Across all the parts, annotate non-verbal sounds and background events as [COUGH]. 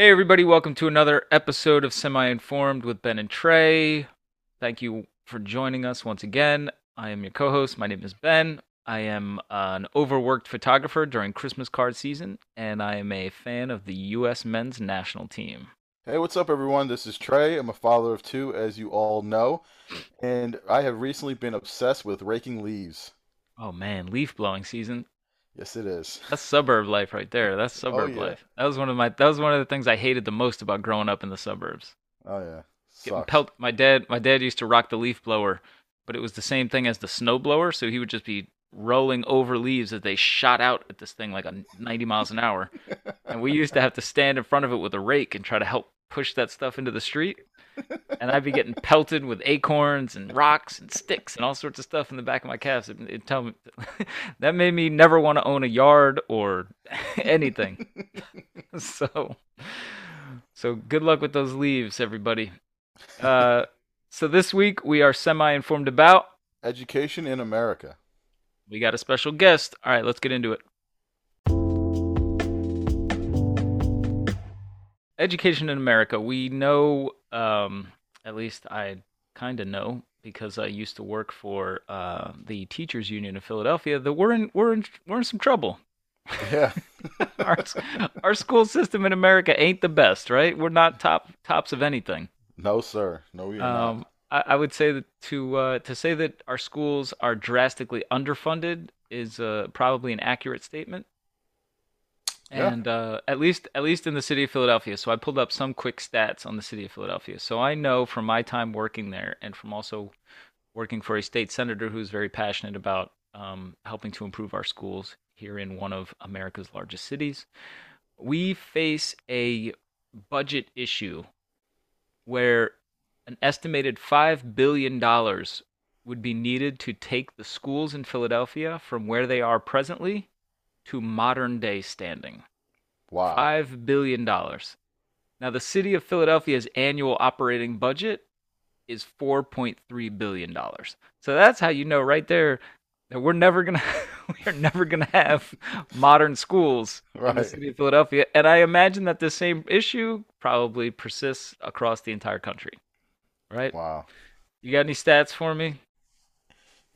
Hey, everybody, welcome to another episode of Semi Informed with Ben and Tré. Thank you for joining us once again. I am your co host. My name is Ben. I am uh, an overworked photographer during Christmas card season, and I am a fan of the U.S. men's national team. Hey, what's up, everyone? This is Tré. I'm a father of two, as you all know, and I have recently been obsessed with raking leaves. Oh, man, leaf blowing season. Yes, it is. That's suburb life right there. That's oh, suburb yeah. life. That was one of my that was one of the things I hated the most about growing up in the suburbs. Oh yeah, Getting pelt my dad my dad used to rock the leaf blower, but it was the same thing as the snow blower, so he would just be rolling over leaves as they shot out at this thing like a 90 miles an hour. and we used to have to stand in front of it with a rake and try to help push that stuff into the street. And I'd be getting pelted with acorns and rocks and sticks and all sorts of stuff in the back of my calves. It, it tell me [LAUGHS] that made me never want to own a yard or [LAUGHS] anything. [LAUGHS] so, so good luck with those leaves, everybody. Uh, so this week we are semi-informed about. Education in America. We got a special guest. All right, let's get into it. Education in America. We know, um, at least I kind of know because I used to work for uh, the teachers union in Philadelphia. That we're in we're in we're in some trouble. Yeah, [LAUGHS] our our school system in America ain't the best, right? We're not top tops of anything. no, sir. No, you're Um, not. I, I would say that to uh, to say that our schools are drastically underfunded is uh, probably an accurate statement. Yeah. And uh, at least at least in the city of Philadelphia, so I pulled up some quick stats on the city of Philadelphia. So I know from my time working there, and from also working for a state senator who's very passionate about um, helping to improve our schools here in one of America's largest cities, we face a budget issue where an estimated $5 billion would be needed to take the schools in Philadelphia from where they are presently to modern day standing. Wow. $5 billion. Now, the city of Philadelphia's annual operating budget is $4.3 billion. So that's how you know right there that we're never going [LAUGHS] to. We are never going to have modern schools in the city of Philadelphia, and I imagine that the same issue probably persists across the entire country. Right? Wow. You got any stats for me?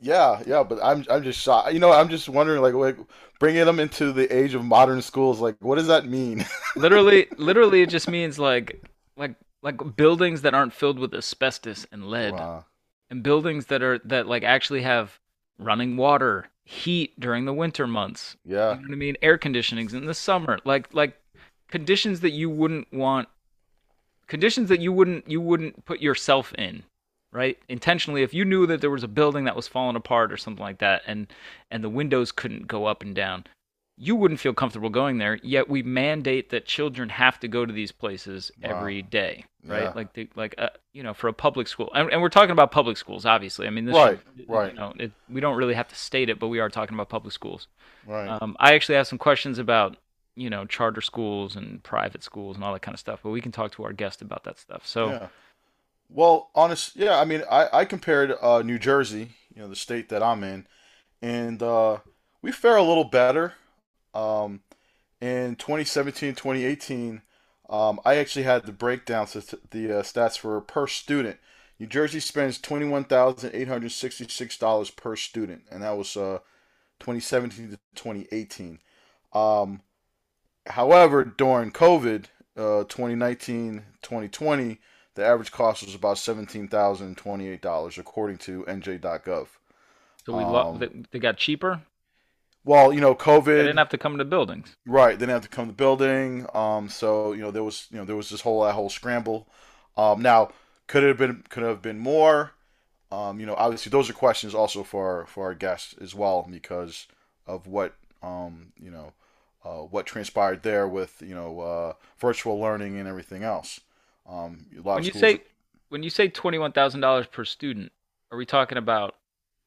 Yeah, yeah, but I'm I'm just shocked. You know, I'm just wondering, like, like bringing them into the age of modern schools, like, what does that mean? [LAUGHS] literally, literally, it just means like, like, like buildings that aren't filled with asbestos and lead, Wow. and buildings that are that like actually have running water, heat during the winter months. Yeah. You know what I mean? Air conditionings in the summer, like like conditions that you wouldn't want, conditions that you wouldn't you wouldn't put yourself in, right? Intentionally, if you knew that there was a building that was falling apart or something like that, and and the windows couldn't go up and down, you wouldn't feel comfortable going there. Yet we mandate that children have to go to these places Wow. every day, right? Yeah. Like the, like uh, you know for a public school, and, and we're talking about public schools, obviously. I mean, this Right, should- right. You know, it, we don't really have to state it, but we are talking about public schools. Right. Um, I actually have some questions about, you know, charter schools and private schools and all that kind of stuff, but we can talk to our guest about that stuff. So, Yeah. Well, honest, yeah. I mean, I I compared uh, New Jersey, you know, the state that I'm in, and uh, we fare a little better. Um, in 2017, 2018, um, I actually had the breakdown to the uh, stats for per student. New Jersey spends twenty-one thousand eight hundred sixty-six dollars per student, and that was uh, 2017 to 2018. Um, however, during COVID, uh, 2019, 2020 the average cost was about seventeen thousand twenty-eight dollars, according to NJ.gov. so we lo- Um, they, they got cheaper. Well, you know, They COVID, didn't have to come to buildings. right? They didn't have to come to the building. Um, so you know, there was you know there was this whole that whole scramble. Um, now could it have been could it have been more? Um, you know, obviously those are questions also for our, for our guests as well because of what um you know uh, what transpired there with you know uh, virtual learning and everything else. Um, a lot When of you schools say when you say twenty one thousand dollars per student, are we talking about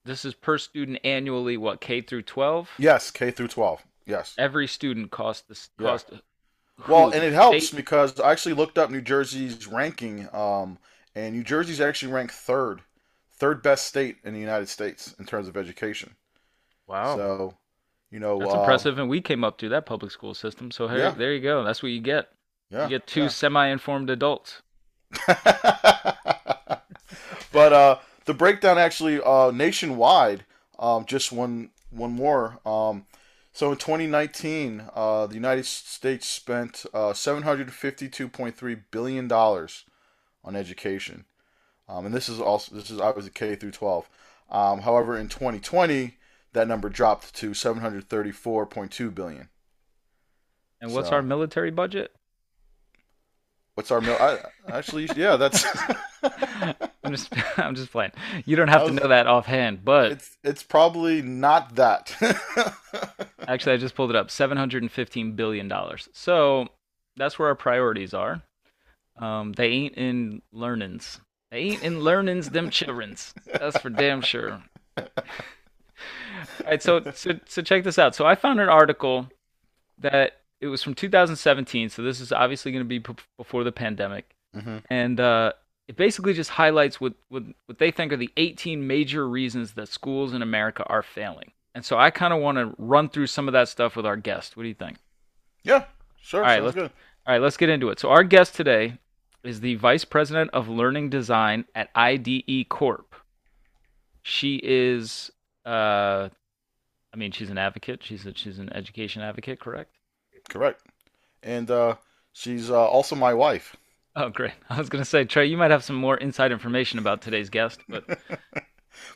this is per student annually? What K through twelve? yes, K through twelve, yes. Every student costs this Yeah. Well, and it helps state? because I actually looked up New Jersey's ranking, um, and New Jersey's actually ranked third, third best state in the United States in terms of education. Wow, So, you know, that's um, impressive. And we came up through that public school system, so hey, Yeah. there you go. That's what you get. Yeah. You get two yeah. semi-informed adults. [LAUGHS] but uh, the breakdown actually uh, nationwide, um, just one one more. Um, so in 2019, uh, the United States spent uh, 752.3 billion dollars on education, um, and this is also this is obviously K through 12. Um, however, in 2020, that number dropped to 734.2 billion. And what's So- our military budget? What's our mil? I, actually, yeah, that's [LAUGHS] I'm just [LAUGHS] I'm just playing. You don't have to know that offhand, but it's it's probably not that. [LAUGHS] actually I just pulled it up. 715 billion dollars. So that's where our priorities are. Um, they ain't in learnings. They ain't in learnings them childrens. That's for damn sure. All right, so, so so check this out. So I found an article that it was from 2017. So this is obviously going to be p- before the pandemic, Mhm. and uh, it basically just highlights what, what what they think are the 18 major reasons that schools in America are failing. And so I kind of want to run through some of that stuff with our guest. What do you think? Yeah, sure. All right, let's- good. All right, let's get into it. So our guest today is the Vice President of Learning Design at IDE Corp. She is, uh, I mean, she's an advocate. She's a, she's an education advocate, correct? Correct. And uh, she's uh, also my wife. Oh, great. [LAUGHS] I was going to say, Tré, you might have some more inside information about today's guest, but [LAUGHS]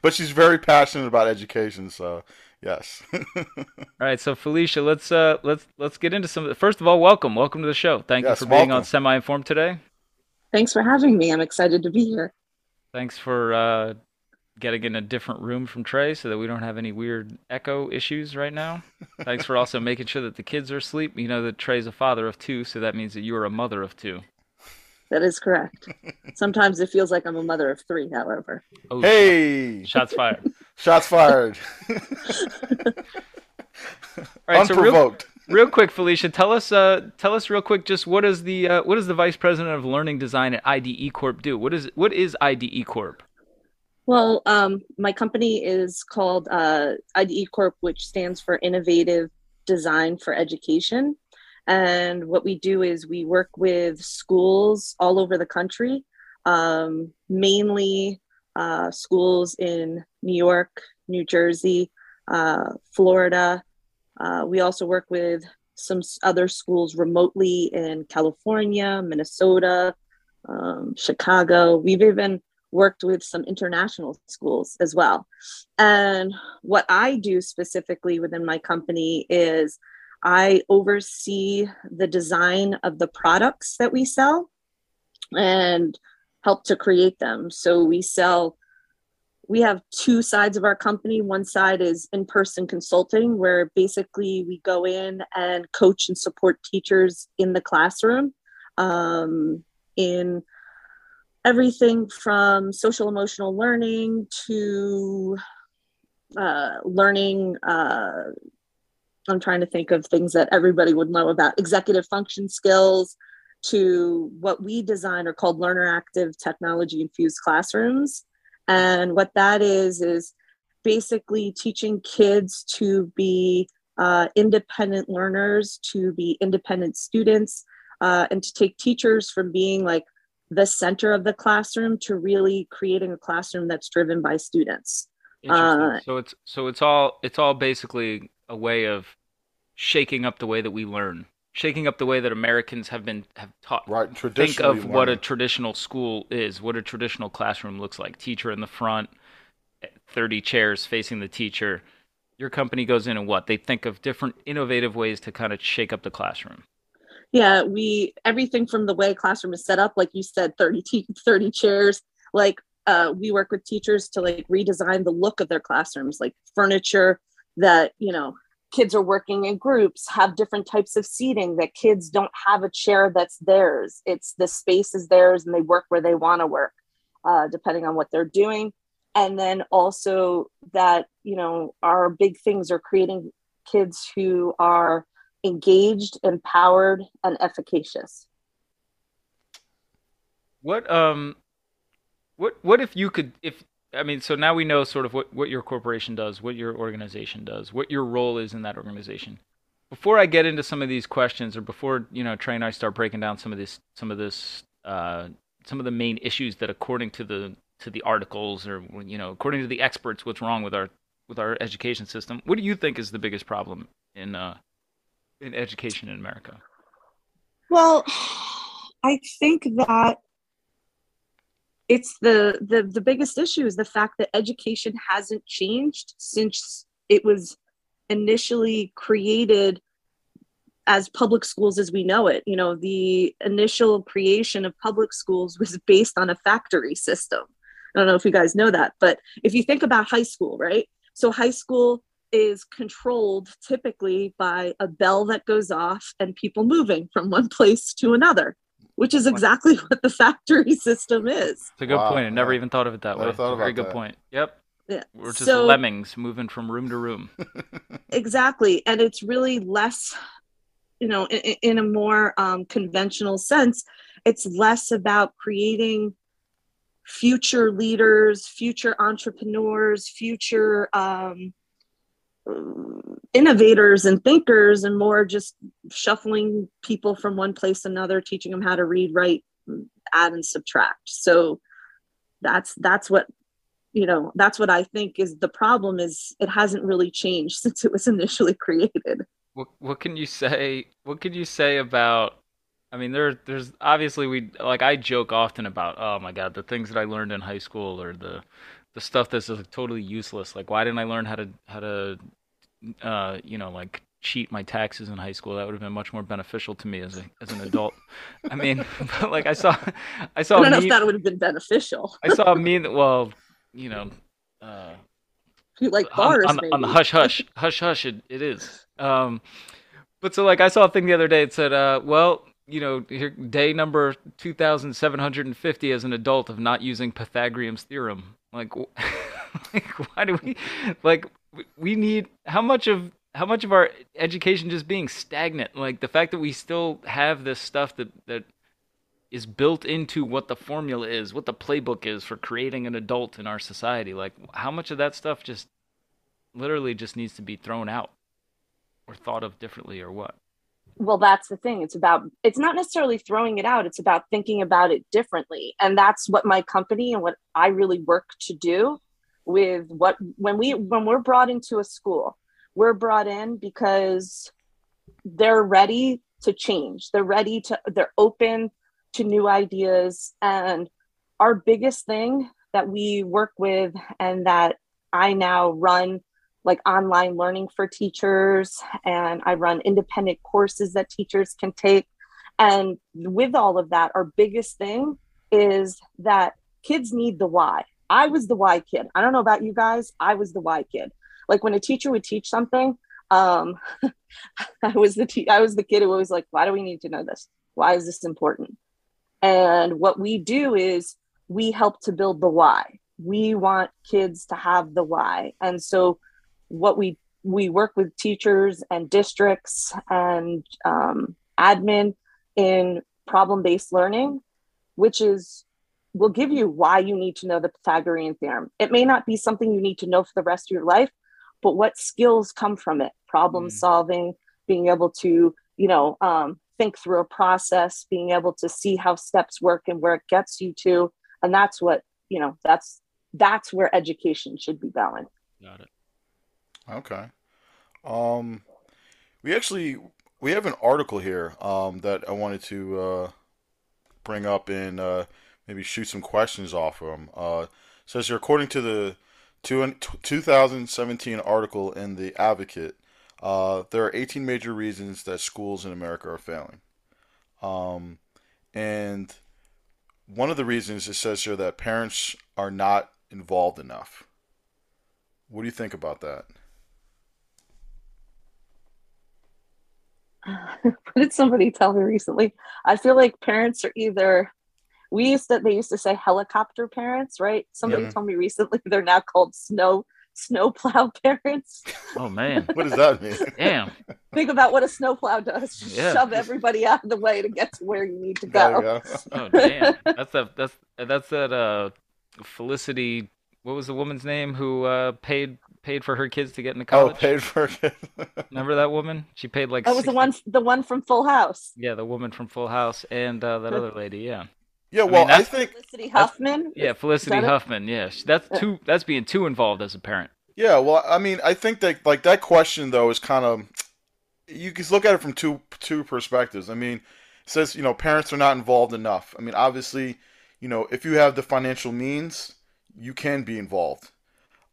But she's very passionate about education, so yes. [LAUGHS] all right. So Felicia, let's uh, let's let's get into some. First of all, welcome, welcome to the show. Thank Yes, you for being on. Semi Informed today. Thanks for having me. I'm excited to be here. Thanks for uh, getting in a different room from Tré so that we don't have any weird echo issues right now. Thanks for also making sure that the kids are asleep. You know that Tré's a father of two, so that means that you are a mother of two. That is correct. Sometimes it feels like I'm a mother of three, however. Oh, hey, shots fired. shots fired. [LAUGHS] All right, so real, Unprovoked. real quick, Felicia, tell us, uh, tell us real quick, just what is the uh, what does the vice president of learning design at IDE Corp do? What is what is IDE Corp? Well, um, my company is called uh, IDE Corp, which stands for Innovative Design for Education. And what we do is we work with schools all over the country, um, mainly uh, schools in New York, New Jersey, uh, Florida. Uh, we also work with some other schools remotely in California, Minnesota, um, Chicago. We've even worked with some international schools as well. And what I do specifically within my company is I oversee the design of the products that we sell and help to create them. So we sell we have two sides of our company. One side is in person consulting, where basically we go in and coach and support teachers in the classroom um, in everything from social emotional learning to uh, learning. Uh, I'm trying to think of things that everybody would know about executive function skills to what we design are called learner active technology infused classrooms. And what that is, is basically teaching kids to be uh, independent learners, to be independent students, uh, and to take teachers from being like the center of the classroom to really creating a classroom that's driven by students. Interesting. Uh, so it's so it's all it's all basically a way of shaking up the way that we learn, shaking up the way that Americans have been have taught. Right, Think traditionally. of what a traditional school is, what a traditional classroom looks like. Teacher in the front, 30 chairs facing the teacher. Your company goes in and what? They think of different innovative ways to kind of shake up the classroom. Yeah, we everything from the way classroom is set up, like you said, 30, te- 30 chairs. Like uh, we work with teachers to like redesign the look of their classrooms, like furniture that you know kids are working in groups, have different types of seating. That kids don't have a chair that's theirs. It's the space is theirs, and they work where they want to work, uh, depending on what they're doing. And then also that you know our big things are creating kids who are engaged, empowered, and efficacious. What um what what if you could if I mean so now we know sort of what what your corporation does, what your organization does, what your role is in that organization. before I get into some of these questions, or before you know Tré and I start breaking down some of this, some of this, uh, some of the main issues that, according to the to the articles, or you know, according to the experts, what's wrong with our with our education system? What do you think is the biggest problem in uh, in education in America? Well, I think that it's the, the the biggest issue is the fact that education hasn't changed since it was initially created as public schools as we know it. You know, the initial creation of public schools was based on a factory system. I don't know if you guys know that, but if you think about high school, right? So high school is controlled typically by a bell that goes off and people moving from one place to another which is exactly [LAUGHS] what the factory system is. It's a good wow, point. I never yeah. even thought of it that Never way. Thought very good that. point. Yep. Yeah. We're just so, lemmings moving from room to room. [LAUGHS] exactly. And it's really less, you know, in, in a more um, conventional sense, it's less about creating future leaders, future entrepreneurs, future um, innovators and thinkers and more just shuffling people from one place to another teaching them how to read write add and subtract so that's that's what you know that's what i think is the problem is it hasn't really changed [LAUGHS] since it was initially created what what can you say what can you say about I mean, there, there's obviously we like I joke often about, oh my god, the things that I learned in high school or the, the stuff that's totally useless. Like, why didn't I learn how to how to uh, you know, like cheat my taxes in high school. That would have been much more beneficial to me as a as an adult. I mean, [LAUGHS] like I saw, I saw. I don't know if that would have been beneficial. I saw a meme. Well, you know, uh, you like bars on, on, on, the hush hush hush hush. It, it is. Um, but so like I saw a thing the other day. It said, uh, well. You know, here, day number two thousand seven hundred and fifty as an adult of not using Pythagorean's theorem. Like, [LAUGHS] like, why do we like? We need how much of how much of our education just being stagnant? Like the fact that we still have this stuff that that is built into what the formula is what the playbook is for creating an adult in our society. Like how much of that stuff just literally just needs to be thrown out or thought of differently or what? Well that's the thing. It's about it's not necessarily throwing it out. It's about thinking about it differently. And that's what my company and what i really work to do with what when we when we're brought into a school we're brought in because they're ready to change. They're ready to they're open to new ideas. And our biggest thing that we work with and that i now run like online learning for teachers and i run independent courses that teachers can take. And with all of that our biggest thing is that kids need the why I was the why kid. I don't know about you guys. I was the why kid. Like when a teacher would teach something, um, [LAUGHS] I was the te- I was the kid who was like, why do we need to know this? Why is this important? And what we do is we help to build the why. We want kids to have the why. And so what we we work with teachers and districts and um, admin in problem-based learning, which is will give you why you need to know the Pythagorean theorem. It may not be something you need to know for the rest of your life, but what skills come from it? Problem mm. solving, being able to, you know, um, think through a process, being able to see how steps work and where it gets you to, and that's what you know. That's that's where education should be going. Got it. Okay. Um, we actually we have an article here um, that I wanted to uh, bring up in uh, maybe shoot some questions off of them. Uh, says here, according to the 2017 article in the Advocate, uh, there are 18 major reasons that schools in America are failing. Um, and one of the reasons it says here that parents are not involved enough. What do you think about that? [LAUGHS] what did somebody tell me recently? I feel like parents are either we used to they used to say helicopter parents right somebody yeah. told me recently [LAUGHS] they're now called snow snowplow [LAUGHS] parents oh man what does that mean damn think about what a snowplow does Just yeah. shove everybody out of the way to get to where you need to go, go. oh damn [LAUGHS] that's that that's that's that uh felicity what was the woman's name who uh paid paid for her kids to get into Oh, college. Oh paid for Remember that woman? She paid like. That was the one, the one from Full House. Yeah, the woman from Full House and uh, that other lady. Yeah. Yeah, well, I, that's- think Felicity Huffman. Yeah, Felicity it? Huffman. Yeah, she- that's too. That's being too involved as a parent. yeah, well, I mean, I think that like that question though is kind of you can look at it from two two perspectives. I mean, it says you know parents are not involved enough. I mean, obviously, you know, if you have the financial means, you can be involved.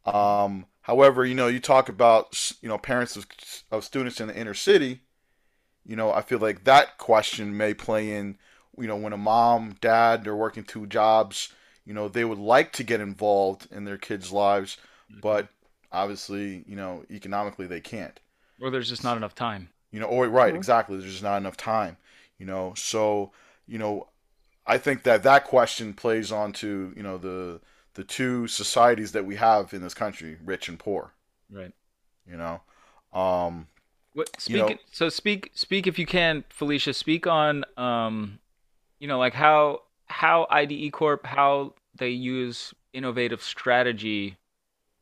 Um, however, you know, you talk about you know parents of, of students in the inner city. You know, I feel like that question may play in. You know, when a mom, dad, they're working two jobs. You know, they would like to get involved in their kids' lives, but obviously, you know, economically they can't. Or there's just not enough time. You know, or right, Mhm. exactly. There's just not enough time. You know, so you know, I think that that question plays onto you know the the two societies that we have in this country, rich and poor. Right. You know, um, What speak? You know- so speak. Speak if you can, Felicia. Speak on um, you know, like how how IDE Corp how they use innovative strategy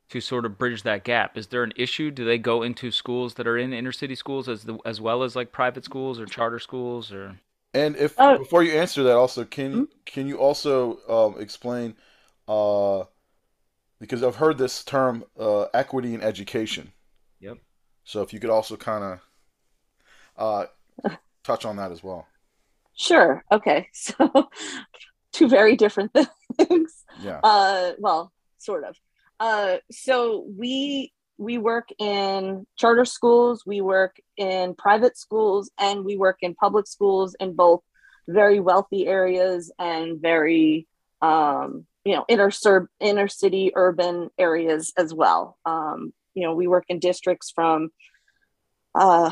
to sort of bridge that gap. Is there an issue? Do they go into schools that are in inner city schools as the as well as like private schools or charter schools or? and if Oh. before you answer that, also can Hmm? can you also um, explain? Uh, because I've heard this term uh, equity in education. Yep. So if you could also kind of uh, [LAUGHS] touch on that as well. Sure. Okay. [LAUGHS] So, two very different [LAUGHS] things. Yeah. Uh, well, sort of. Uh, so we we work in charter schools, we work in private schools, and we work in public schools in both very wealthy areas and very um, you know inner sur- inner city urban areas as well. Um, you know, we work in districts from uh,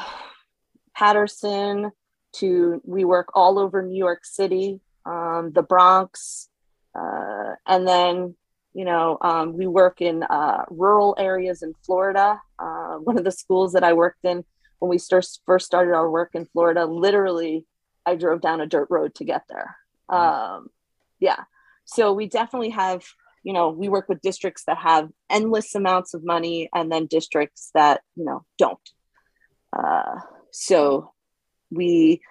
Paterson to we work all over New York City, um, the Bronx, uh, and then you know um, we work in uh, rural areas in Florida. Uh, one of the schools that I worked in when we first first started our work in Florida, literally, I drove down a dirt road to get there. Um, yeah, so we definitely have. You know, we work with districts that have endless amounts of money, and then districts that you know don't. Uh, so we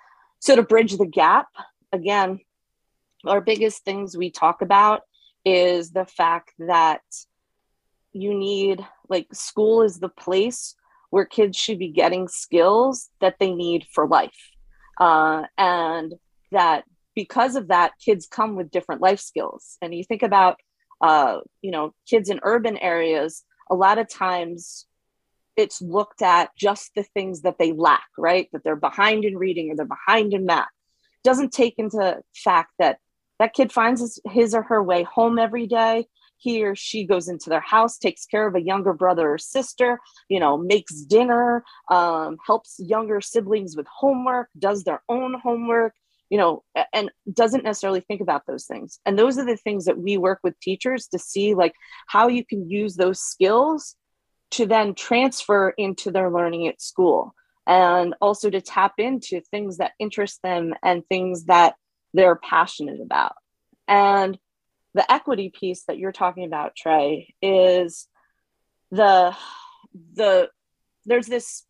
so to bridge the gap. Again our biggest things we talk about is the fact that you need like school is the place where kids should be getting skills that they need for life. Uh, and that because of that kids come with different life skills. And you think about uh, you know kids in urban areas a lot of times it's looked at just the things that they lack, right? That they're behind in reading or they're behind in math. Doesn't take into fact that that kid finds his, his or her way home every day. He or she goes into their house, takes care of a younger brother or sister, you know, makes dinner, um, helps younger siblings with homework, does their own homework, you know, and doesn't necessarily think about those things. And those are the things that we work with teachers to see like how you can use those skills to then transfer into their learning at school and also to tap into things that interest them and things that they're passionate about. And the equity piece that you're talking about, Tré, is the the there's this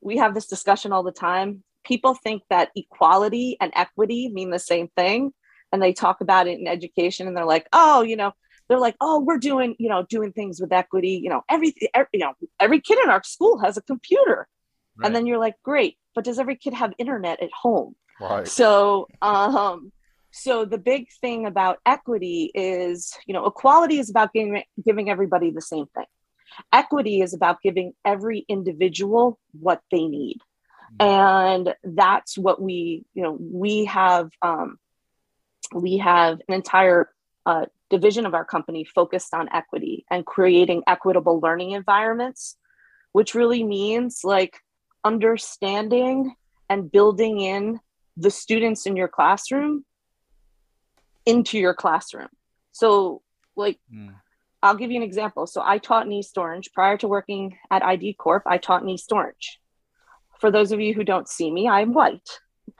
we have this discussion all the time. People think that equality and equity mean the same thing. And they talk about it in education and they're like, oh, you know, they're like, oh, we're doing, you know, doing things with equity. You know, everything, every, you know, every kid in our school has a computer. Right. And then you're like, great, but does every kid have internet at home? Right. So, um, so the big thing about equity is, you know, equality is about giving giving everybody the same thing. Equity is about giving every individual what they need, and that's what we, you know, we have. Um, we have an entire uh, division of our company focused on equity and creating equitable learning environments, which really means like understanding and building in the students in your classroom into your classroom. So, like, Mm. I'll give you an example. So, I taught in East Orange prior to working at IDE Corp. I taught in East Orange. For those of you who don't see me, I'm white,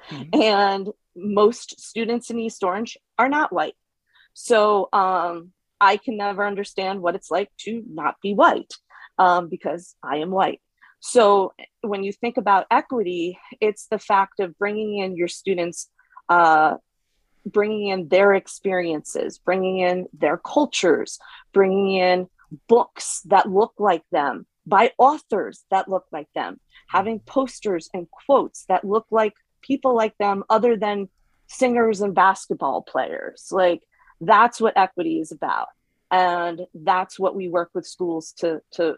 Mhm. and most students in East Orange are not white. So, um, I can never understand what it's like to not be white um, because I am white. So when you think about equity, it's the fact of bringing in your students, uh, bringing in their experiences, bringing in their cultures, bringing in books that look like them by authors that look like them, having posters and quotes that look like people like them other than singers and basketball players. Like that's what equity is about. And that's what we work with schools to to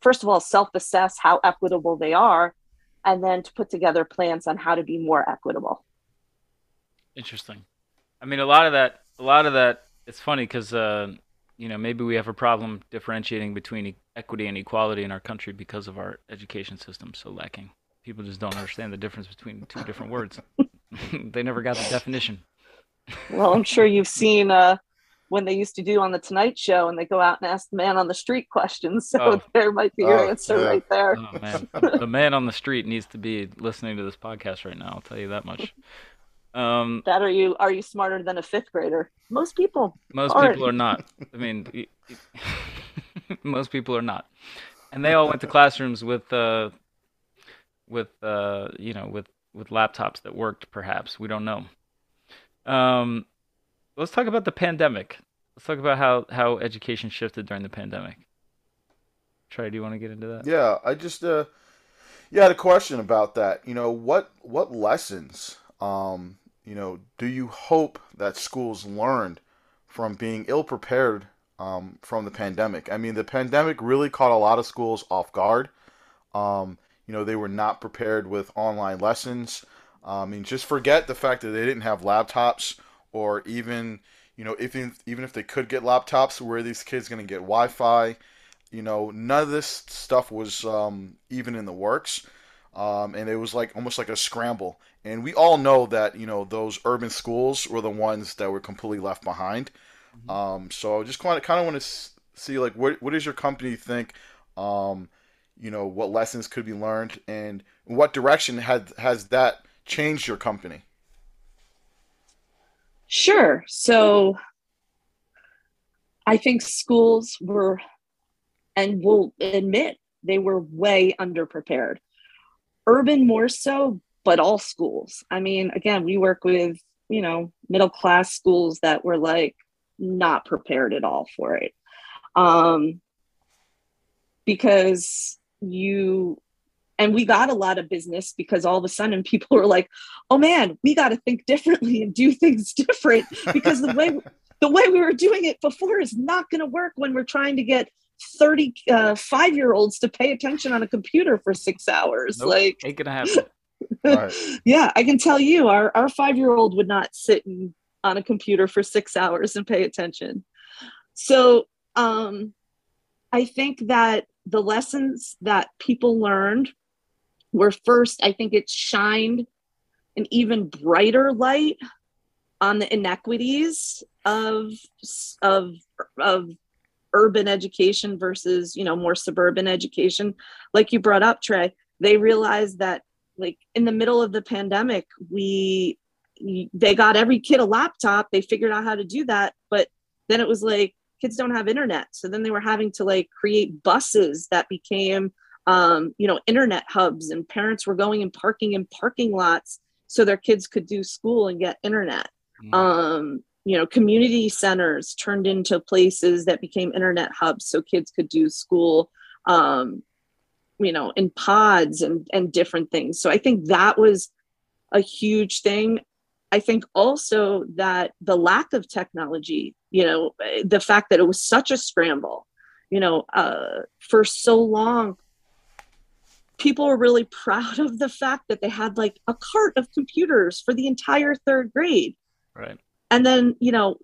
first of all self-assess how equitable they are and then to put together plans on how to be more equitable. Interesting. I mean a lot of that a lot of that it's funny cuz uh you know, maybe we have a problem differentiating between equity and equality in our country because of our education system so lacking. People just don't understand the difference between two different words. [LAUGHS] they never got the definition. Well, I'm sure you've seen uh, when they used to do on the Tonight Show, and they go out and ask the man on the street questions. So oh. there might be your oh, answer yeah. right there. Oh man, the man on the street needs to be listening to this podcast right now. I'll tell you that much. Um, that are you? Are you smarter than a fifth grader? Most people. Most aren't. people are not. I mean, [LAUGHS] most people are not, and they all went to classrooms with, uh, with uh, you know, with with laptops that worked. Perhaps we don't know. Um, let's talk about the pandemic. Let's talk about how how education shifted during the pandemic. Tré, do you want to get into that? Yeah, I just uh, yeah, I had a question about that. You know, what what lessons um, you know, do you hope that schools learned from being ill prepared um, from the pandemic? I mean, the pandemic really caught a lot of schools off guard. Um, you know, they were not prepared with online lessons. I mean, just forget the fact that they didn't have laptops or even, you know, even even if they could get laptops, where are these kids going to get Wi-Fi? You know, none of this stuff was um, even in the works, um, and it was like almost like a scramble. And we all know that you know those urban schools were the ones that were completely left behind. Mm-hmm. Um, so I just kind of kind of want to see like what what does your company think? Um, you know what lessons could be learned, and what direction had has that changed your company? Sure. So I think schools were, and will admit, they were way underprepared. Urban more so, but all schools. I mean, again, we work with, you know, middle class schools that were like not prepared at all for it. Um, because you, and we got a lot of business because all of a sudden people were like, oh man, we got to think differently and do things [LAUGHS] different because the way, the way we were doing it before is not going to work when we're trying to get 35 uh, year olds to pay attention on a computer for six hours. Nope, like, ain't gonna happen. [LAUGHS] yeah, I can tell you, our our five year old would not sit in, on a computer for six hours and pay attention. So um, I think that the lessons that people learned were first. I think it shined an even brighter light on the inequities of of of urban education versus you know more suburban education like you brought up trey they realized that like in the middle of the pandemic we they got every kid a laptop they figured out how to do that but then it was like kids don't have internet so then they were having to like create buses that became um, you know internet hubs and parents were going and parking in parking lots so their kids could do school and get internet. Mm. um, you know community centers turned into places that became internet hubs so kids could do school um, you know in pods and and different things. So i think that was a huge thing. I think also that the lack of technology you know the fact that it was such a scramble you know uh, for so long people were really proud of the fact that they had like a cart of computers for the entire third grade right and then you know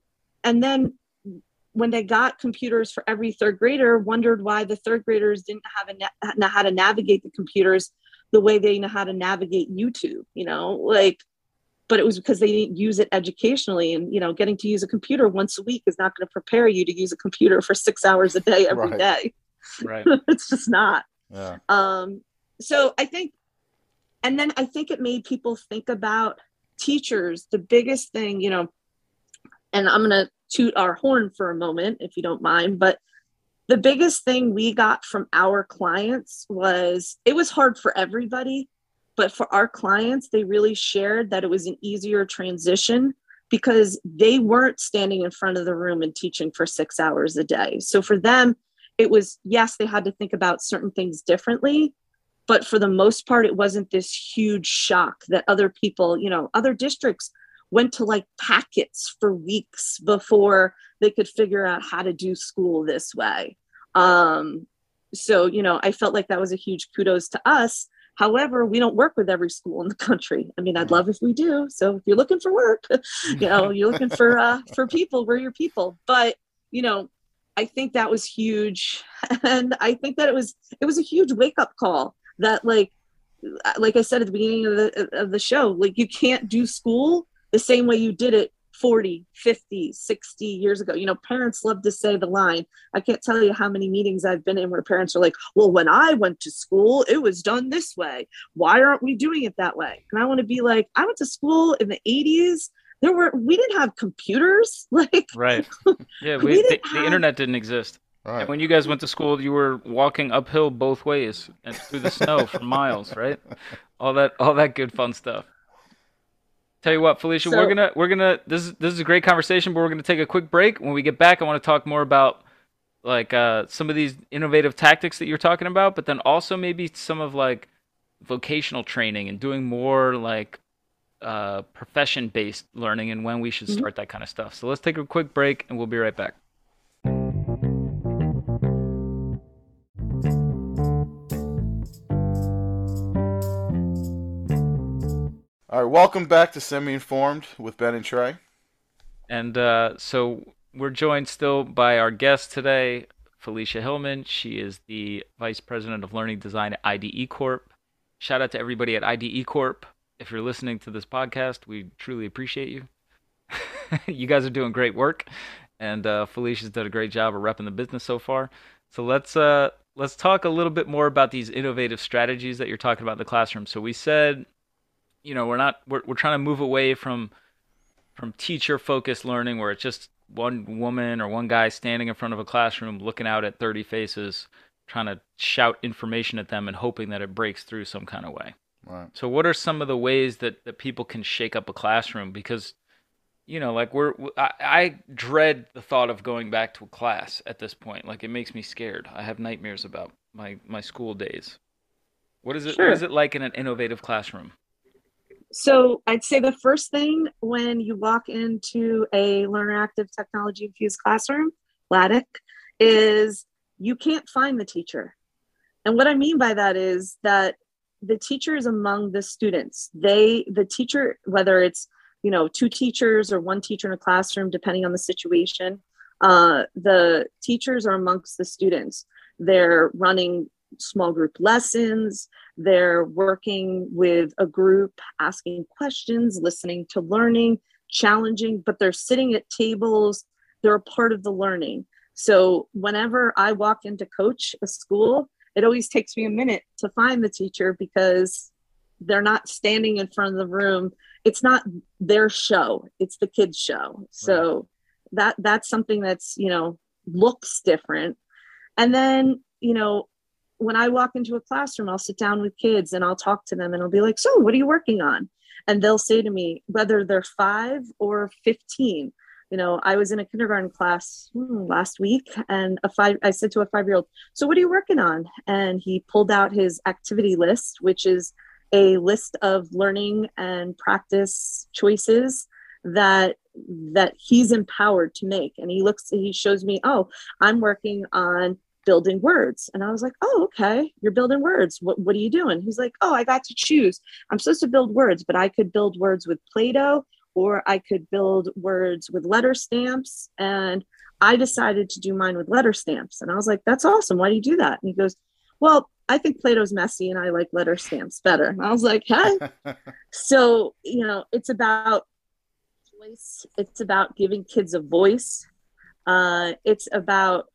and then when they got computers for every third grader, wondered why the third graders didn't have a know how to navigate the computers the way they know how to navigate YouTube. You know, like, but it was because they didn't use it educationally. And you know, getting to use a computer once a week is not going to prepare you to use a computer for six hours a day every right. day. Right. [LAUGHS] it's just not. Yeah. Um. So I think, and then I think it made people think about teachers. The biggest thing, you know and I'm going to toot our horn for a moment, if you don't mind. But the biggest thing we got from our clients was it was hard for everybody, but for our clients, they really shared that it was an easier transition because they weren't standing in front of the room and teaching for six hours a day. So for them, it was yes, they had to think about certain things differently, but for the most part, it wasn't this huge shock that other people, you know, other districts went to like packets for weeks before they could figure out how to do school this way. Um, so, you know, I felt like that was a huge kudos to us. However, we don't work with every school in the country. I mean, I'd love if we do. So if you're looking for work, [LAUGHS] you know, [LAUGHS] you're looking for uh, for people, we're your people. But you know, I think that was huge, [LAUGHS] and I think that it was it was a huge wake up call that like like I said at the beginning of the of the show, like you can't do school the same way you did it 40, 50, 60 years ago. You know, parents love to say the line. I can't tell you how many meetings I've been in where parents are like, well, when I went to school, it was done this way. Why aren't we doing it that way? And I want to be like, I went to school in the 80s. There were, we didn't have computers. [LAUGHS] Like, right. [LAUGHS] Yeah. We, we the, have... the internet didn't exist. Right. And when you guys went to school, you were walking uphill both ways and through the snow for [LAUGHS] miles, right? All that, all that good fun stuff. Tell you what, Felicia, so, we're gonna we're gonna this is this is a great conversation, but we're gonna take a quick break. When we get back, I want to talk more about like uh, some of these innovative tactics that you're talking about, but then also maybe some of like vocational training and doing more like uh, profession based learning and when we should mm-hmm. start mm-hmm. that kind of stuff. So let's take a quick break and we'll be right back. All right, welcome back to Semi Informed with Ben and Tré. And uh, so we're joined still by our guest today, Felicia Hillman. She is the Vice President of Learning Design at IDE Corp. Shout out to everybody at IDE Corp. If you're listening to this podcast, we truly appreciate you. [LAUGHS] you guys are doing great work, and uh, Felicia's done a great job of repping the business so far. So let's uh, let's talk a little bit more about these innovative strategies that you're talking about in the classroom. So we said you know, we're not we're we're trying to move away from from teacher focused learning where it's just one woman or one guy standing in front of a classroom looking out at 30 faces trying to shout information at them and hoping that it breaks through some kind of way. Right. So what are some of the ways that, that people can shake up a classroom because you know like we're I, I dread the thought of going back to a class at this point like it makes me scared i have nightmares about my my school days what is it sure. what is it like in an innovative classroom so I'd say the first thing when you walk into a learner active technology infused classroom, LATIC, is you can't find the teacher. And what I mean by that is that the teacher is among the students. They, the teacher, whether it's you know two teachers or one teacher in a classroom, depending on the situation, uh, the teachers are amongst the students. They're running small group lessons. They're working with a group, asking questions, listening to learning, challenging, but they're sitting at tables. They're a part of the learning. So whenever I walk into coach a school, it always takes me a minute to find the teacher because they're not standing in front of the room. It's not their show, it's the kids' show. So right. that that's something that's, you know, looks different. And then, you know, when I walk into a classroom, I'll sit down with kids and I'll talk to them and I'll be like, So, what are you working on? And they'll say to me, whether they're five or 15, you know, I was in a kindergarten class hmm, last week and a five, I said to a five year old, So, what are you working on? And he pulled out his activity list, which is a list of learning and practice choices that that he's empowered to make and he looks he shows me oh i'm working on building words. And I was like, oh, okay, you're building words. What, what are you doing? He's like, oh, I got to choose. I'm supposed to build words, but I could build words with Play Doh or I could build words with letter stamps. And I decided to do mine with letter stamps. And I was like, that's awesome. Why do you do that? And he goes, well, I think Play-Doh's messy and I like letter stamps better. And I was like, hey. [LAUGHS] so, you know, it's about voice. It's about giving kids a voice. Uh, it's about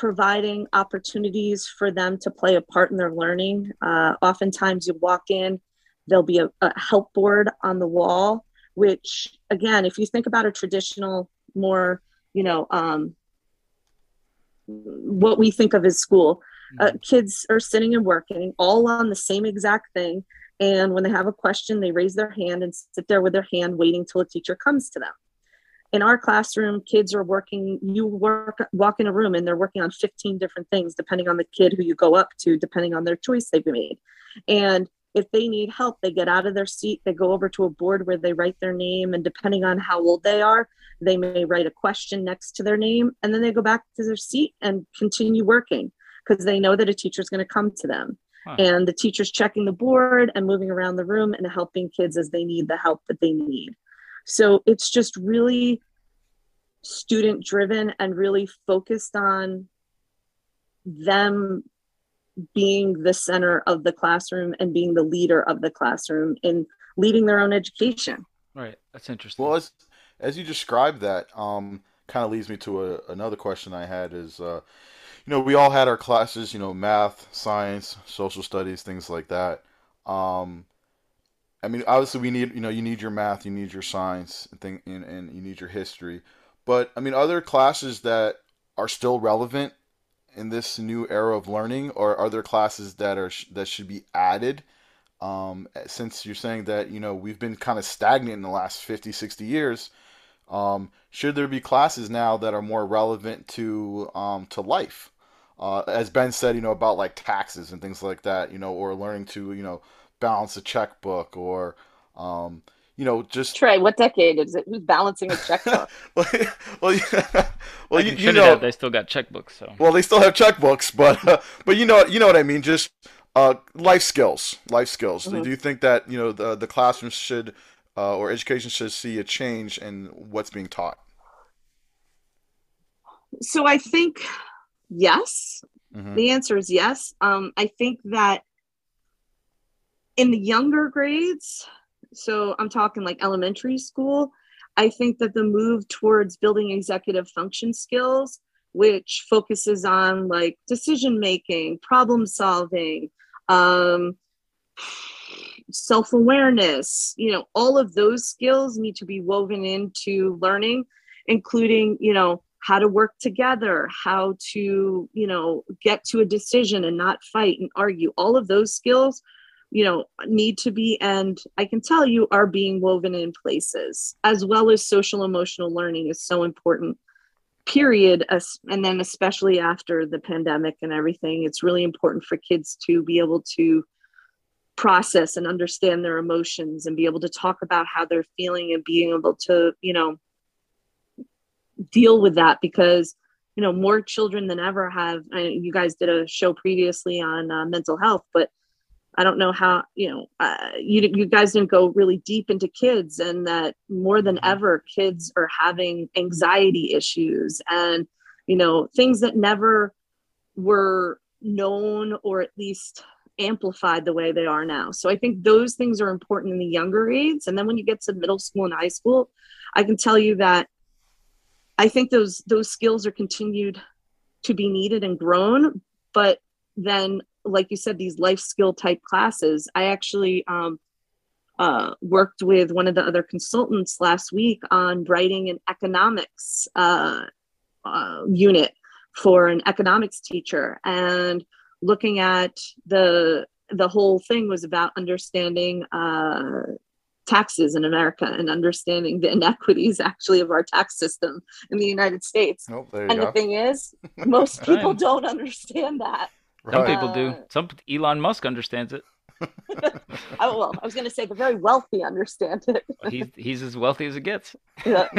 providing opportunities for them to play a part in their learning. Uh, oftentimes, you walk in, there'll be a, a, help board on the wall, which, again, if you think about a traditional more you know um, what we think of as school uh, mm-hmm. kids are sitting and working all on the same exact thing and when they have a question they raise their hand and sit there with their hand waiting till a teacher comes to them in our classroom kids are working you work walk in a room and they're working on 15 different things depending on the kid who you go up to depending on their choice they've made. And if they need help they get out of their seat they go over to a board where they write their name and depending on how old they are they may write a question next to their name and then they go back to their seat and continue working because they know that a teacher is going to come to them. Huh. and the teacher's checking the board and moving around the room and helping kids as they need the help that they need so it's just really student driven and really focused on them being the center of the classroom and being the leader of the classroom in leading their own education. Right. That's interesting. Well, as as you described that, um, kind of leads me to a, another question I had is, uh, you know, we all had our classes, you know, math, science, social studies, things like that. Um, I mean, obviously, we need, you know, you need your math, you need your science, and thing, and, and you need your history. But I mean, other classes that are still relevant in this new era of learning, or are there classes that are that should be added? Um, since you're saying that you know we've been kind of stagnant in the last 50, 60 years, um, should there be classes now that are more relevant to um, to life? Uh, as Ben said, you know about like taxes and things like that, you know, or learning to you know balance a checkbook or um, you know, just Tré. What decade is it? Who's balancing a checkbook? well, [LAUGHS] well, yeah. well, [LAUGHS] you, you, know, they still got checkbooks. So well, they still have checkbooks, but uh, but you know, you know what I mean. Just uh, life skills, life skills. Mm-hmm. Do you think that you know the the classrooms should uh, or education should see a change in what's being taught? So I think yes. Mm-hmm. The answer is yes. Um, I think that in the younger grades, so I'm talking like elementary school. I think that the move towards building executive function skills, which focuses on like decision making, problem solving, um, self awareness, you know, all of those skills need to be woven into learning, including, you know, how to work together, how to, you know, get to a decision and not fight and argue. All of those skills you know need to be. And i can tell you are being woven in places as well as social emotional learning is so important period and then especially after the pandemic and everything it's really important for kids to be able to process and understand their emotions and be able to talk about how they're feeling and being able to you know deal with that because you know more children than ever have you guys did a show previously on uh, mental health but I don't know how you know uh, you you guys didn't go really deep into kids, and that more than mm-hmm. ever, kids are having anxiety issues and you know things that never were known or at least amplified the way they are now. So I think those things are important in the younger age, and then when you get to middle school and high school, I can tell you that I think those those skills are continued to be needed and grown, but then like you said, these life skill type classes. I actually um, uh, worked with one of the other consultants last week on writing an economics uh, uh, unit for an economics teacher and looking at the the whole thing was about understanding uh, taxes in America and understanding the [LAUGHS] inequities actually of our tax system in the United States. Oh, and go. the thing is, [LAUGHS] most people don't understand that. Some people do. Some Elon Musk understands it. [LAUGHS] oh, well, I was going to say the very wealthy understand it. he's he's as wealthy as it gets. Yeah. [LAUGHS]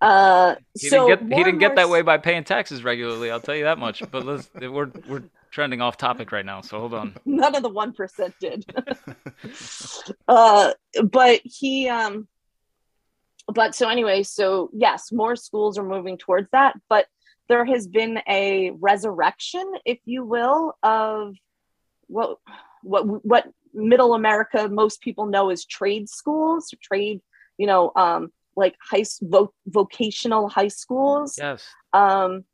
Uh, he so didn't get, he didn't get that way by paying taxes regularly. I'll tell you that much. But let's [LAUGHS] we're we're trending off topic right now, so hold on. None of the one percent did. uh, but he um. But so anyway, so yes, more schools are moving towards that, but there has been a resurrection, if you will, of what what what middle America most people know as trade schools, trade, you know, um, like high vo- vocational high schools. Yes. Um,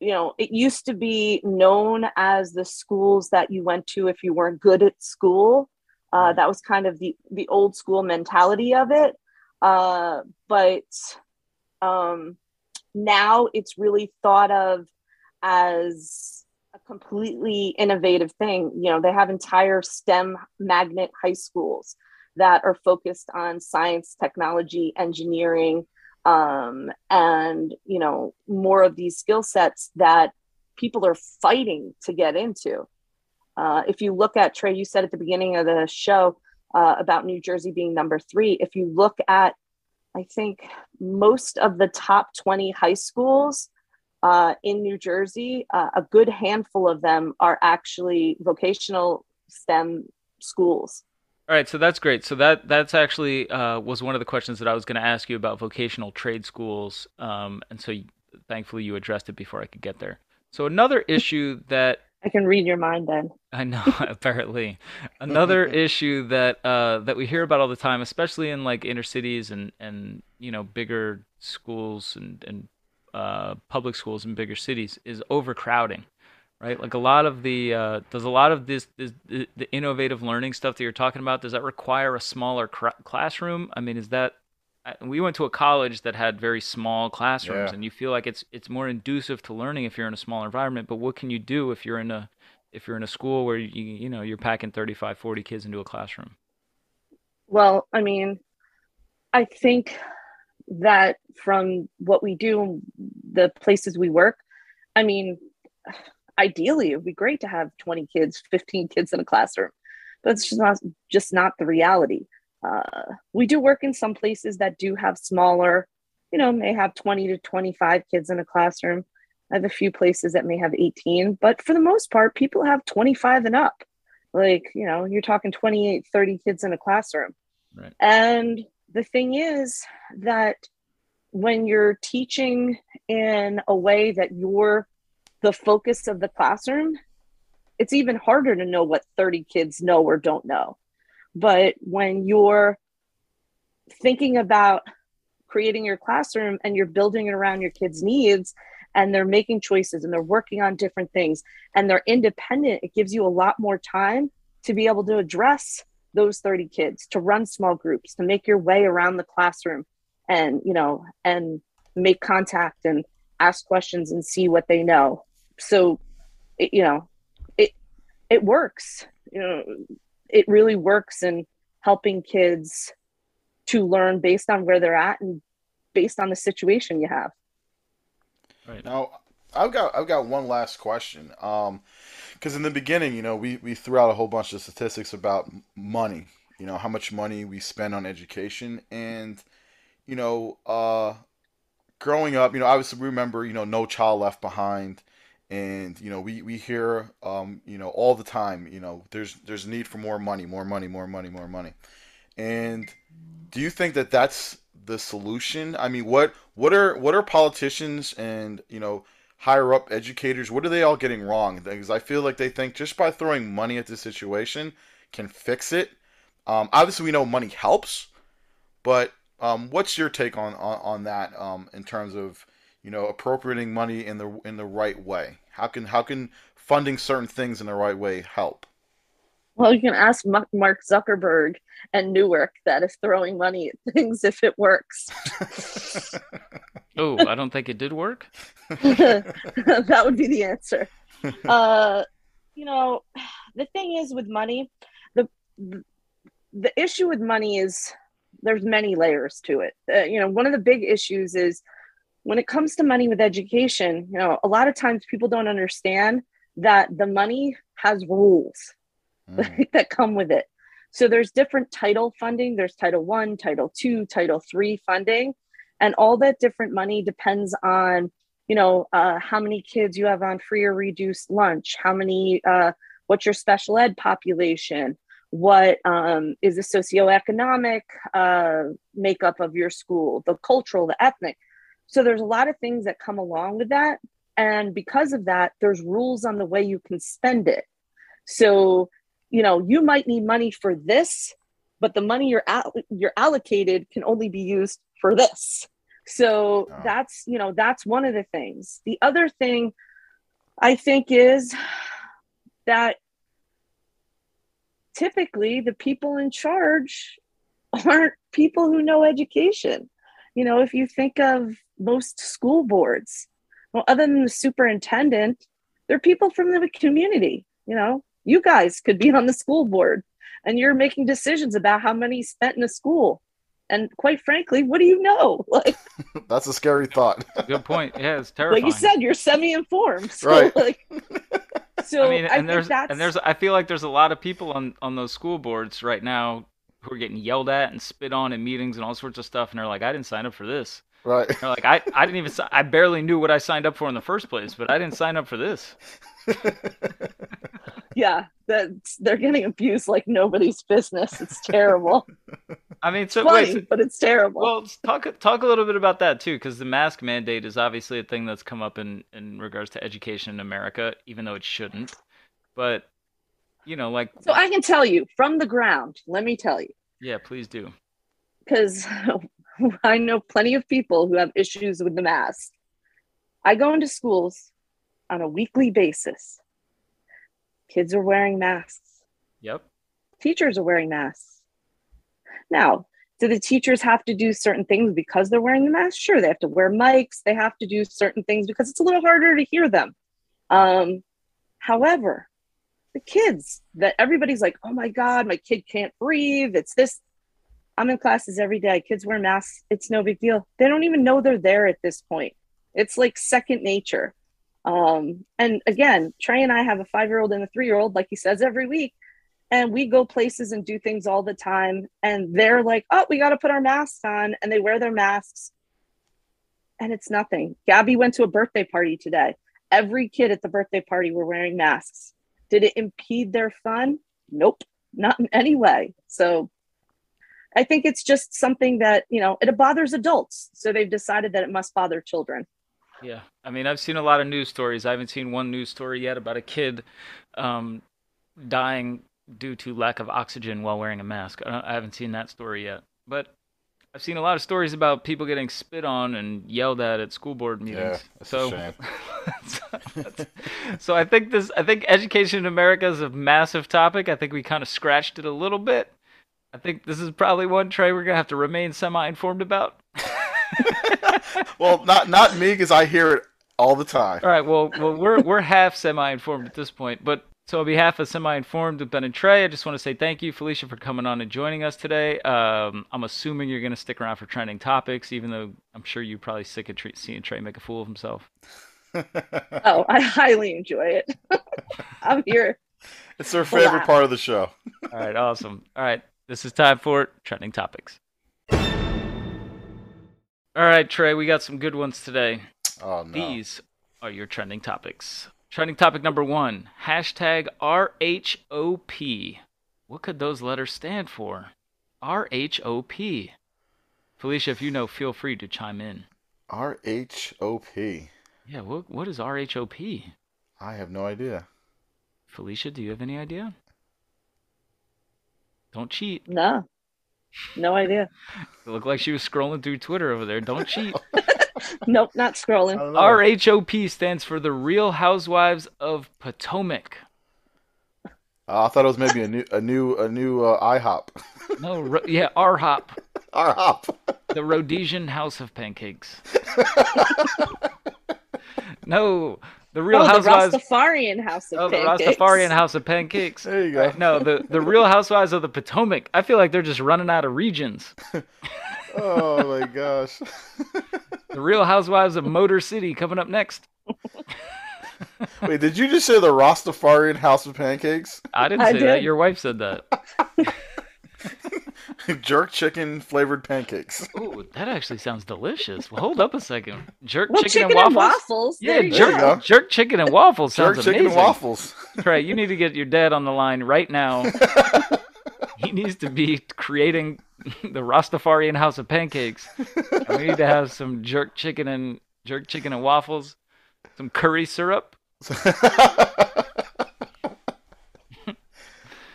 you know, it used to be known as the schools that you went to if you weren't good at school. Uh, that was kind of the the old school mentality of it. Uh, but um, now it's really thought of as a completely innovative thing. You know, they have entire STEM magnet high schools that are focused on science, technology, engineering, um, and you know more of these skill sets that people are fighting to get into. Uh, if you look at Tré, you said at the beginning of the show uh, about New Jersey being number three. If you look at, I think most of the top 20 high schools uh, in New Jersey, uh, a good handful of them are actually vocational STEM schools. All right, so that's great. So that that's actually uh, was one of the questions that I was going to ask you about vocational trade schools, um, and so thankfully you addressed it before I could get there. So another issue that I can read your mind then. I know, [LAUGHS] [LAUGHS] apparently. Another issue that uh, that we hear about all the time, especially in like inner cities and and you know bigger schools and and uh, public schools in bigger cities, is overcrowding. Right, like a lot of the uh, does a lot of this, this the, the innovative learning stuff that you're talking about. Does that require a smaller cr- classroom? I mean, is that we went to a college that had very small classrooms yeah. and you feel like it's it's more inducive to learning if you're in a small environment but what can you do if you're in a if you're in a school where you you know you're packing 35 40 kids into a classroom well i mean i think that from what we do the places we work i mean ideally it would be great to have 20 kids 15 kids in a classroom but it's just not just not the reality uh, we do work in some places that do have smaller, you know, may have 20 to 25 kids in a classroom. I have a few places that may have 18, but for the most part, people have 25 and up. Like, you know, you're talking 28, 30 kids in a classroom. Right. And the thing is that when you're teaching in a way that you're the focus of the classroom, it's even harder to know what 30 kids know or don't know. But when you're thinking about creating your classroom and you're building it around your kids' needs and they're making choices and they're working on different things and they're independent, it gives you a lot more time to be able to address those 30 kids, to run small groups, to make your way around the classroom and, you know, and make contact and ask questions and see what they know. So, it, you know, it it works. You know, it really works in helping kids to learn based on where they're at and based on the situation you have. Right. Now, I've got I've got one last question. Um, because in the beginning, you know, we we threw out a whole bunch of statistics about money. You know, how much money we spend on education, and you know, uh, growing up, you know, obviously we remember, you know, No Child Left Behind and you know we we hear um, you know all the time you know there's there's a need for more money more money more money more money. And do you think that that's the solution? I mean what what are what are politicians and you know higher up educators what are they all getting wrong? Because i feel like they think just by throwing money at the situation can fix it. Um, obviously we know money helps but um, what's your take on on, on that um, in terms of you know appropriating money in the in the right way how can how can funding certain things in the right way help? Well, you can ask Mark Zuckerberg and Newark that if throwing money at [LAUGHS] things if it works. oh, I don't think it did work. [LAUGHS] [LAUGHS] that would be the answer. Uh, you know, the thing is with money, the the issue with money is there's many layers to it. Uh, you know, one of the big issues is when it comes to money with education, you know, a lot of times people don't understand that the money has rules [LAUGHS] mm. that come with it. So there's different title funding. There's Title One, Title Two, Title Three funding, and all that different money depends on, you know, uh, how many kids you have on free or reduced lunch, how many, uh, what's your special ed population, what um, is the socioeconomic uh, makeup of your school, the cultural, the ethnic. So there's a lot of things that come along with that. And because of that, there's rules on the way you can spend it. So, you know, you might need money for this, but the money you're al- you're allocated can only be used for this. So oh. that's, you know, that's one of the things. The other thing I think is that typically the people in charge [LAUGHS] aren't people who know education. You know, if you think of most school boards. Well, other than the superintendent, they're people from the community. You know, you guys could be on the school board and you're making decisions about how money spent in a school. And quite frankly, what do you know? [LAUGHS] Like [LAUGHS] That's a scary thought. Good point. Yeah, it's terrifying. [LAUGHS] like you said, you're semi-informed. So Right. like so I mean, and think there's and there's I feel like there's a lot of people on on those school boards right now who are getting yelled at and spit on in meetings and all sorts of stuff, and they're like, I didn't sign up for this. Right. They're like, I I didn't even I barely knew what I signed up for in the first place, but I didn't sign up for this. [LAUGHS] yeah, that they're getting abused like nobody's business. It's terrible. I mean, so Funny, wait, so- but it's terrible. Well, talk talk a little bit about that too, because the mask mandate is obviously a thing that's come up in in regards to education in America, even though it shouldn't. But you know, like so I can tell you from the ground, let me tell you, yeah, please do. because [LAUGHS] [LAUGHS] I know plenty of people who have issues with the mask. I go into schools on a weekly basis. Kids are wearing masks. Yep. Teachers are wearing masks. Now, do the teachers have to do certain things because they're wearing the mask? Sure, they have to wear mics. They have to do certain things because it's a little harder to hear them. Um, however, the kids that everybody's like, oh my God, my kid can't breathe. It's this. I'm in classes every day. Kids wear masks. It's no big deal. They don't even know they're there at this point. It's like second nature. Um, and again, Tré and I have a five year old and a three year old, like he says every week. And we go places and do things all the time. And they're like, oh, we got to put our masks on. And they wear their masks. And it's nothing. Gabby went to a birthday party today. Every kid at the birthday party were wearing masks. Did it impede their fun? Nope, not in any way. So I think it's just something that, you know, it bothers adults. So they've decided that it must bother children. Yeah, I mean, I've seen a lot of news stories. I haven't seen one news story yet about a kid um, dying due to lack of oxygen while wearing a mask. I, I haven't seen that story yet, but I've seen a lot of stories about people getting spit on and yelled at at school board meetings. Yeah, that's so, a shame. [LAUGHS] so I think this, I think education in America is a massive topic. I think we kind of scratched it a little bit. I think this is probably one Tré we're gonna have to remain semi-informed about. [LAUGHS] well, not not me because I hear it all the time. All right. Well, well, we're we're half semi-informed at this point, but so on behalf of semi-informed with Ben and Tré, I just want to say thank you, Felicia, for coming on and joining us today. Um, I'm assuming you're going to stick around for trending topics, even though I'm sure you're probably sick of tre- seeing Tré make a fool of himself. [LAUGHS] Oh, I highly enjoy it. [LAUGHS] I'm here. it's their favorite Wow. part of the show. All right. Awesome. All right. This is time for trending topics. All right, Tré, we got some good ones today. Oh no. These are your trending topics. Trending topic number one hashtag RHOP. What could those letters stand for? RHOP. Felicia, if you know, feel free to chime in. R H O P. Yeah, what, what is RHOP? I have no idea. Felicia, do you have any idea? Don't cheat. No, no idea. [LAUGHS] It looked like she was scrolling through Twitter over there. Don't cheat. [LAUGHS] Nope, not scrolling. RHOP stands for the Real Housewives of Potomac. Uh, I thought it was maybe a new a new a new uh, IHOP. No, ro- yeah, RHOP. IHOP. [LAUGHS] The Rhodesian House of Pancakes. no, the Real oh, Housewives. the Rastafarian House of Oh, the Rastafarian House of Pancakes. There you go. Right, No, the the Real Housewives of the Potomac. I feel like they're just running out of regions. [LAUGHS] Oh my gosh. The Real Housewives of Motor City coming up next. [LAUGHS] Wait, did you just say the Rastafarian House of Pancakes? I didn't I say that. Your wife said that. [LAUGHS] [LAUGHS] Jerk chicken flavored pancakes. [LAUGHS] Ooh, that actually sounds delicious. Well, hold up a second. Jerk Well, chicken, chicken, and waffles. waffles. Yeah, there you you jerk, go. jerk chicken and waffles Jerk sounds chicken amazing. and waffles. [LAUGHS] Tré, you need to get your dad on the line right now. he needs to be creating the Rastafarian House of Pancakes. And we need to have some jerk chicken and jerk chicken and waffles, some curry syrup.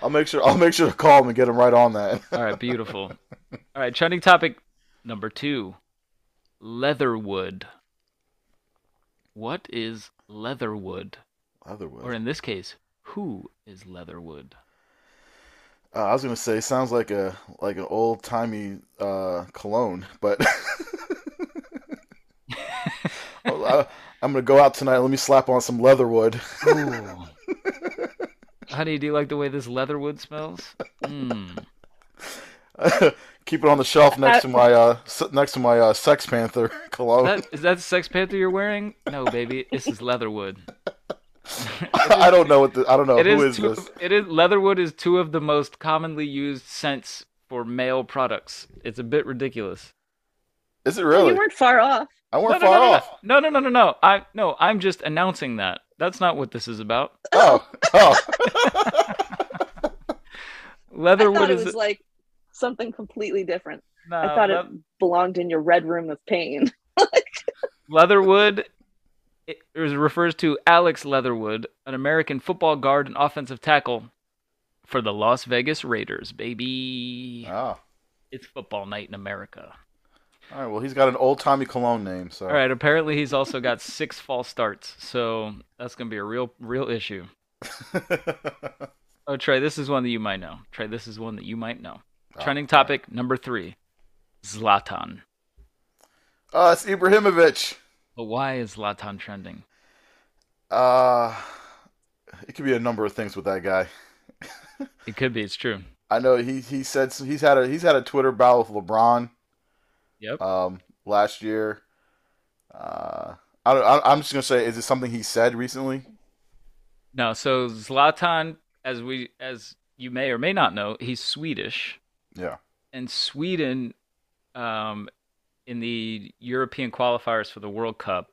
I'll make sure I'll make sure to call him and get him right on that. All right, beautiful. [LAUGHS] All right, trending topic number two: leatherwood. What is leatherwood? Leatherwood. Or in this case, who is leatherwood? uh, I was gonna say sounds like a like an old timey uh, cologne, but [LAUGHS] [LAUGHS] I, I'm gonna go out tonight. Let me slap on some Leatherwood. Ooh. Honey, do you like the way this Leatherwood smells? Mm. [LAUGHS] Keep it on the shelf [LAUGHS] next to my uh next to my uh, Sex Panther [LAUGHS] cologne. That, is that Sex Panther you're wearing? No, baby. This is Leatherwood. I don't know what the, I don't know It who is, is two, this. it is Leatherwood is two of the most commonly used scents for male products. It's a bit ridiculous. Is it really? You weren't far off. I No, weren't no, far no, no, off. no, no, no, no, no. I no, I'm just announcing that. That's not what this is about. [LAUGHS] Oh, oh. [LAUGHS] I Leatherwood thought it is was like something completely different. no, I thought Le- it belonged in your red room of pain. [LAUGHS] Leatherwood it is- refers to Alex Leatherwood, an American football guard and offensive tackle for the Las Vegas Raiders, baby. Ah. It's football night in America. All right. Well, he's got an old Tommy cologne name. So. All right, apparently he's also got six [LAUGHS] false starts, so that's going to be a real real issue. [LAUGHS] Oh, Tré, this is one that you might know. Tré, this is one that you might know. Oh, Trending topic number 3. Zlatan. uh, it's Ibrahimovic. But why is Zlatan trending? Uh, it could be a number of things with that guy. It could be, it's true. I know he he said he's had a he's had a Twitter battle with LeBron. Yep. Um, last year. Uh, I don't, I- I'm just gonna say, is it something he said recently? No, so Zlatan as we as you may or may not know, he's Swedish. Yeah. and Sweden, um, in the European qualifiers for the World Cup,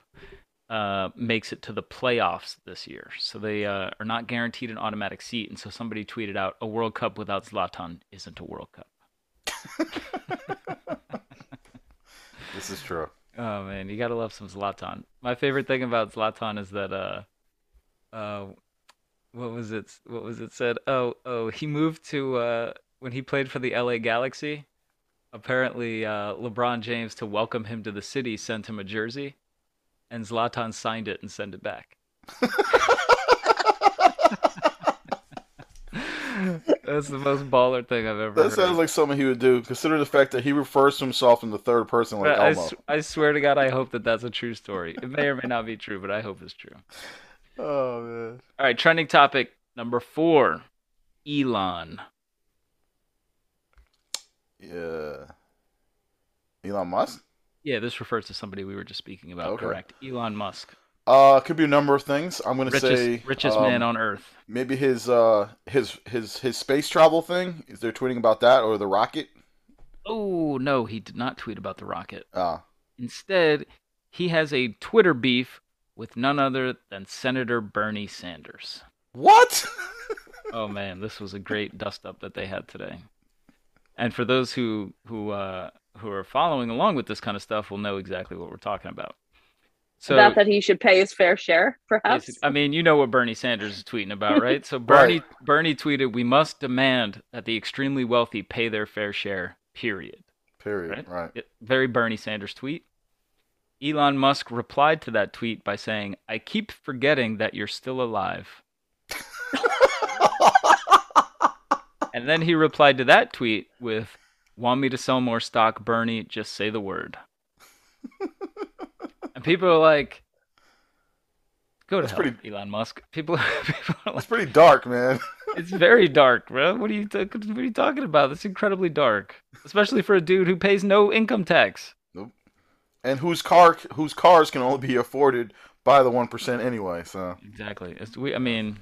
uh, makes it to the playoffs this year. So they uh, are not guaranteed an automatic seat. And so somebody tweeted out, "A World Cup without Zlatan isn't a World Cup." [LAUGHS] [LAUGHS] This is true. Oh man, you gotta love some Zlatan. My favorite thing about Zlatan is that uh, uh, what was it? What was it said? Oh, oh, he moved to uh when he played for the LA Galaxy. Apparently, uh, LeBron James to welcome him to the city sent him a jersey, and Zlatan signed it and sent it back. [LAUGHS] [LAUGHS] That's the most baller thing I've ever That heard. sounds like something he would do. Consider the fact that he refers to himself in the third person like I, Elmo. s- I swear to God, I hope that that's a true story. It may or may not be true, but I hope it's true. [LAUGHS] Oh man. All right, trending topic number four Elon. Yeah. Elon Musk? Yeah, this refers to somebody we were just speaking about, Okay. correct? Elon Musk. Uh, could be a number of things. I'm gonna Richest, say richest um, man on earth. maybe his uh his his his space travel thing. Is there tweeting about that or the rocket? Oh, no, he did not tweet about the rocket. Ah, Instead, he has a Twitter beef with none other than Senator Bernie Sanders. what? [LAUGHS] Oh man, this was a great dust up that they had today. And for those who who uh, who are following along with this kind of stuff, will know exactly what we're talking about. So, About that he should pay his fair share, perhaps. I mean, you know what Bernie Sanders is tweeting about, right? So [LAUGHS] Bernie Bernie tweeted, "We must demand that the extremely wealthy pay their fair share." Period. Period. Right? Right. Very Bernie Sanders tweet. Elon Musk replied to that tweet by saying, "I keep forgetting that you're still alive." [LAUGHS] And then he replied to that tweet with, "Want me to sell more stock, Bernie? Just say the word." [LAUGHS] people are like, "Go to That's hell, pretty- Elon Musk." People, [LAUGHS] people are It's like, pretty dark, man. [LAUGHS] "It's very dark, bro. What are you, t- what are you talking about? That's incredibly dark, especially for a dude who pays no income tax." Nope. and whose car whose cars can only be afforded by the one percent anyway. So Exactly. It's, we, I mean,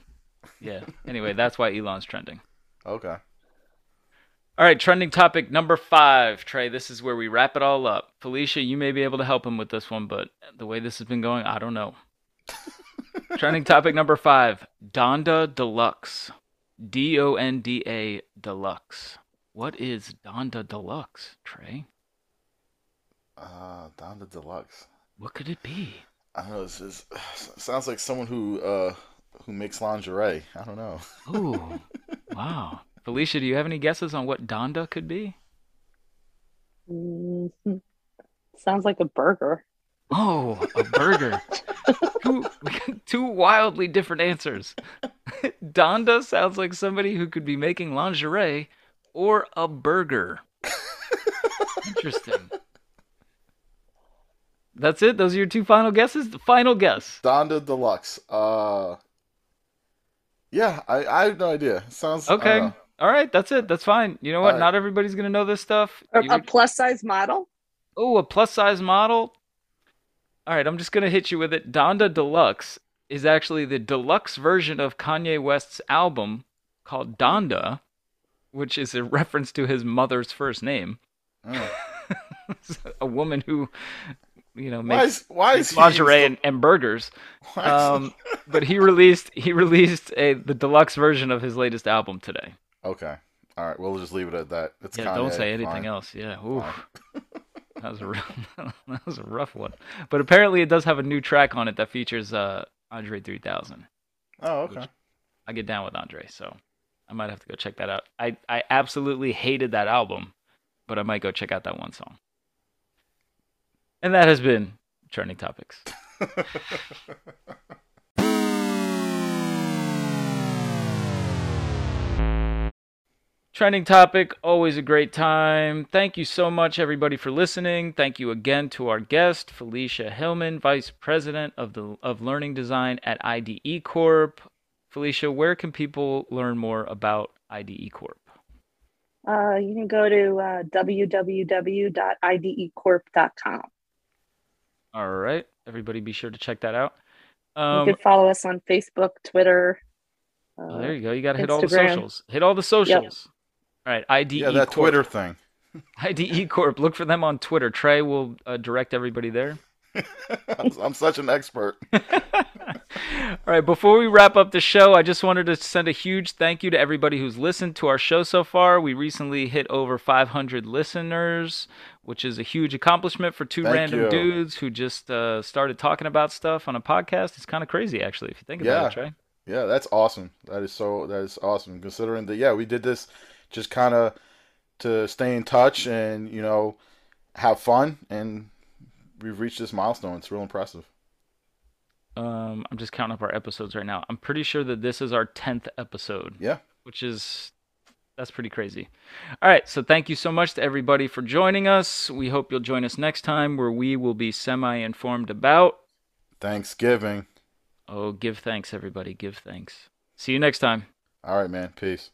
yeah. Anyway, that's why Elon's trending. okay. All right, trending topic number five, Tré. This is where we wrap it all up. Felicia, you may be able to help him with this one, but the way this has been going, I don't know. [LAUGHS] trending topic number five Donda Deluxe. D O N D A Deluxe. What is Donda Deluxe, Tré? Uh, down to deluxe. What could it be? I don't know. This is [SIGHS] sounds like someone who uh who makes lingerie. I don't know. Ooh, [LAUGHS] wow. Felicia, do you have any guesses on what Donda could be? Mhm. [LAUGHS] Sounds like a burger. Oh, a burger. [LAUGHS] two, [LAUGHS] two wildly different answers. Donda sounds like somebody who could be making lingerie or a burger. Interesting. That's it. Those are your two final guesses. The final guess. Donda Deluxe. Uh, yeah, I, I have no idea. Sounds I don't Okay. Know. All right. That's it. That's fine. You know what? All right. Not everybody's gonna know this stuff. A, You a plus size model. Oh, a plus size model. All right, I'm just gonna hit you with it. Donda Deluxe is actually the deluxe version of Kanye West's album called Donda, which is a [LAUGHS] reference to his mother's first name. Mm. [LAUGHS] a woman who, you know, Why makes, is why is makes he lingerie and, and burgers. why is- Um, but he released he released a the deluxe version of his latest album today. Okay, all right. We'll just leave it at that. It's Yeah, don't say anything fine. else. Yeah, oof. [LAUGHS] That was a rough, [LAUGHS] that was a rough one. But apparently, it does have a new track on it that features uh, Andre 3000. Oh, okay. I get down with Andre, so I might have to go check that out. I I absolutely hated that album, but I might go check out that one song. And that has been trending topics. [LAUGHS] Trending topic, always a great time. Thank you so much, everybody, for listening. Thank you again to our guest, Felicia Hillman, Vice President of the of Learning Design at IDE Corp. Felicia, where can people learn more about IDE Corp? Uh, you can go to uh, www.idecorp.com. All right, everybody, be sure to check that out. you Um, can follow us on Facebook, Twitter. Uh, oh, there you go. You got to hit all the socials. Hit all the socials. All right, IDE yeah, that Corp. Twitter thing. [LAUGHS] IDE Corp. Look for them on Twitter. Tré will uh, direct everybody there. I'm, [LAUGHS] I'm such an expert. [LAUGHS] All right, before we wrap up the show, I just wanted to send a huge thank you to everybody who's listened to our show so far. We recently hit over 500 listeners, which is a huge accomplishment for two Thank random you. dudes who just uh, started talking about stuff on a podcast. It's kind of crazy, actually, if you think about Yeah. it, Tré. Yeah, that's awesome. That is so. That is awesome. Considering that, yeah, we did this just kind of to stay in touch and you know have fun, and we've reached this milestone. It's real impressive. Um, I'm just counting up our episodes right now. I'm pretty sure that this is our 10th episode. Yeah. which is that's pretty crazy. All right, so thank you so much to everybody for joining us. We hope you'll join us next time where we will be semi-informed about Thanksgiving. oh, give thanks everybody, give thanks. See you next time. All right, man. Peace.